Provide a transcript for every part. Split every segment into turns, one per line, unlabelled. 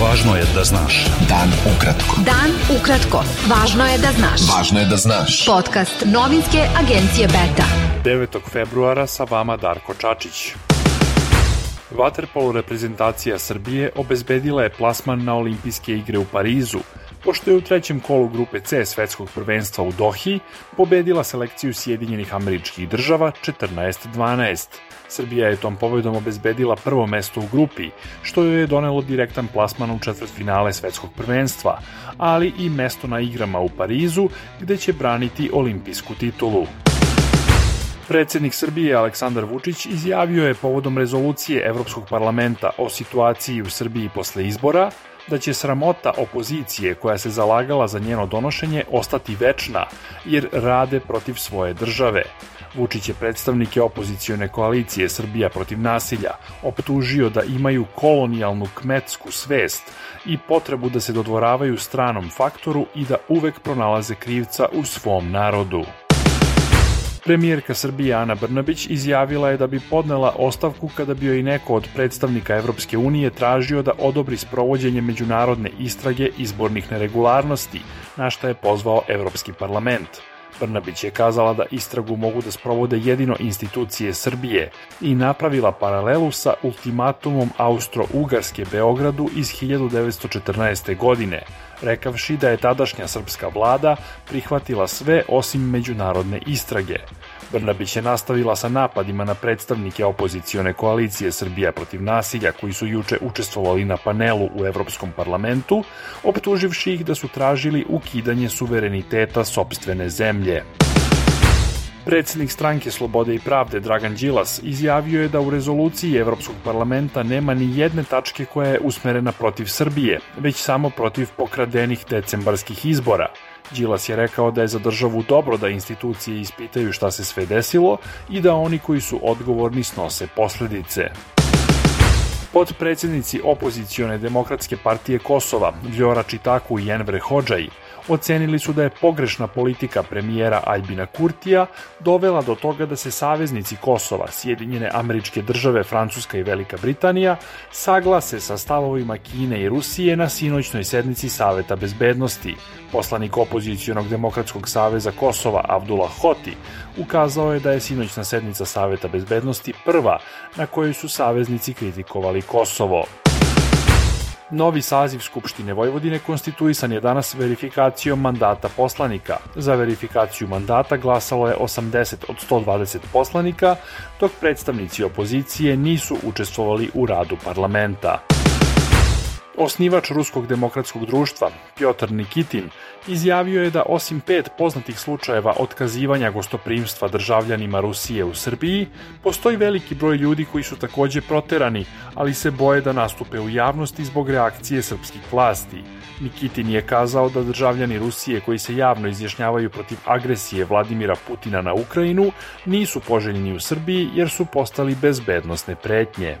Važno je da znaš.
Dan ukratko.
Dan ukratko. Važno je da znaš.
Važno je da znaš.
Podcast novinske agencije Beta.
9. februara sa vama Darko Čačić. Waterpolo reprezentacija Srbije obezbedila je plasman na olimpijske igre u Parizu, pošto je u trećem kolu grupe C svetskog prvenstva u Dohi pobedila selekciju Sjedinjenih američkih država 14-12. Srbija je tom pobedom obezbedila prvo mesto u grupi, što joj je donelo direktan plasman u četvrtfinale svetskog prvenstva, ali i mesto na igrama u Parizu, gde će braniti olimpijsku titulu. Predsednik Srbije Aleksandar Vučić izjavio je povodom rezolucije Evropskog parlamenta o situaciji u Srbiji posle izbora da će sramota opozicije koja se zalagala za njeno donošenje ostati večna, jer rade protiv svoje države. Vučić je predstavnike opozicione koalicije Srbija protiv nasilja optužio da imaju kolonijalnu kmetsku svest i potrebu da se dodvoravaju stranom faktoru i da uvek pronalaze krivca u svom narodu. Premijerka Srbije Ana Brnabić izjavila je da bi podnela ostavku kada bi joj neko od predstavnika Evropske unije tražio da odobri sprovođenje međunarodne istrage izbornih neregularnosti, na šta je pozvao Evropski parlament. Brnabić je kazala da istragu mogu da sprovode jedino institucije Srbije i napravila paralelu sa ultimatumom Austro-Ugarske Beogradu iz 1914. godine, rekavši da je tadašnja srpska vlada prihvatila sve osim međunarodne istrage. Brnabić je nastavila sa napadima na predstavnike opozicione koalicije Srbija protiv nasilja koji su juče učestvovali na panelu u Evropskom parlamentu, optuživši ih da su tražili ukidanje suvereniteta sobstvene zemlje. Predsednik stranke Slobode i pravde Dragan Đilas izjavio je da u rezoluciji Evropskog parlamenta nema ni jedne tačke koja je usmerena protiv Srbije, već samo protiv pokradenih decembarskih izbora. Đilas je rekao da je za državu dobro da institucije ispitaju šta se sve desilo i da oni koji su odgovorni snose posledice. Podpredsednici opozicione demokratske partije Kosova, Vljora Čitaku i Enver Hođaj, ocenili su da je pogrešna politika premijera Albina Kurtija dovela do toga da se saveznici Kosova, Sjedinjene američke države, Francuska i Velika Britanija, saglase sa stavovima Kine i Rusije na sinoćnoj sednici Saveta bezbednosti. Poslanik opozicijonog demokratskog saveza Kosova Abdullah Hoti ukazao je da je sinoćna sednica Saveta bezbednosti prva na kojoj su saveznici kritikovali Kosovo. Novi saziv Skupštine Vojvodine konstituisan je danas verifikacijom mandata poslanika. Za verifikaciju mandata glasalo je 80 od 120 poslanika, dok predstavnici opozicije nisu učestvovali u radu parlamenta. Osnivač Ruskog demokratskog društva, Piotr Nikitin, izjavio je da osim pet poznatih slučajeva otkazivanja gostoprimstva državljanima Rusije u Srbiji, postoji veliki broj ljudi koji su takođe proterani, ali se boje da nastupe u javnosti zbog reakcije srpskih vlasti. Nikitin je kazao da državljani Rusije koji se javno izjašnjavaju protiv agresije Vladimira Putina na Ukrajinu nisu poželjni u Srbiji jer su postali bezbednostne pretnje.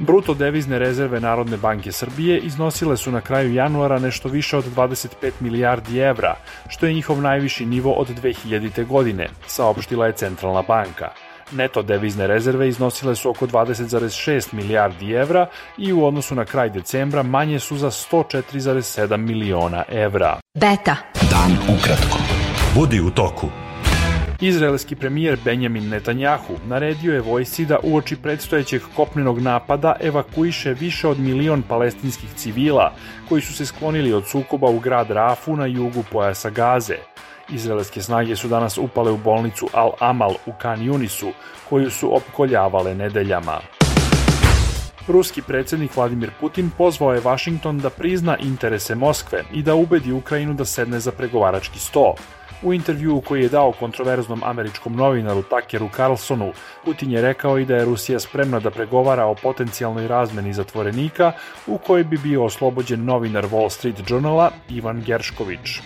Bruto devizne rezerve Narodne banke Srbije iznosile su na kraju januara nešto više od 25 milijardi evra, što je njihov najviši nivo od 2000. godine, saopštila je Centralna banka. Neto devizne rezerve iznosile su oko 20,6 milijardi evra i u odnosu na kraj decembra manje su za 104,7 miliona evra.
Beta.
Dan ukratko.
Budi u toku.
Izraelski premijer Benjamin Netanjahu naredio je vojsci da uoči predstojećeg kopnenog napada evakuiše više od milion palestinskih civila koji su se sklonili od sukoba u grad Rafu na jugu pojasa Gaze. Izraelske snage su danas upale u bolnicu Al-Amal u Kan Yunisu, koju su opkoljavale nedeljama. Ruski predsednik Vladimir Putin pozvao je Vašington da prizna interese Moskve i da ubedi Ukrajinu da sedne za pregovarački sto. U intervjuu koji je dao kontroverznom američkom novinaru Takeru Carlsonu, Putin je rekao i da je Rusija spremna da pregovara o potencijalnoj razmeni zatvorenika u kojoj bi bio oslobođen novinar Wall Street Journala Ivan Geršković.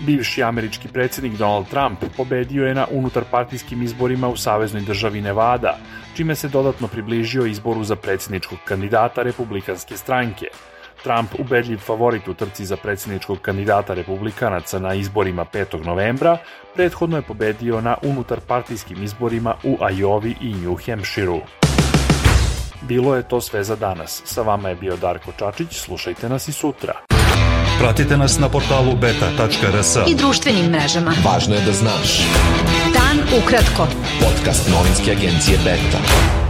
Bivši američki predsednik Donald Trump pobedio je na unutarpartijskim izborima u saveznoj državi Nevada, čime se dodatno približio izboru za predsedničkog kandidata republikanske stranke. Trump, ubedljiv favorit u trci za predsjedničkog kandidata republikanaca na izborima 5. novembra, prethodno je pobedio na unutarpartijskim izborima u Ajovi i New Hampshireu. Bilo je to sve za danas. Sa vama je bio Darko Čačić, slušajte nas i sutra.
Pratite nas na portalu beta.rs.
I društvenim mrežama.
Važno je da znaš.
Dan ukratko.
Podcast novinske agencije Beta.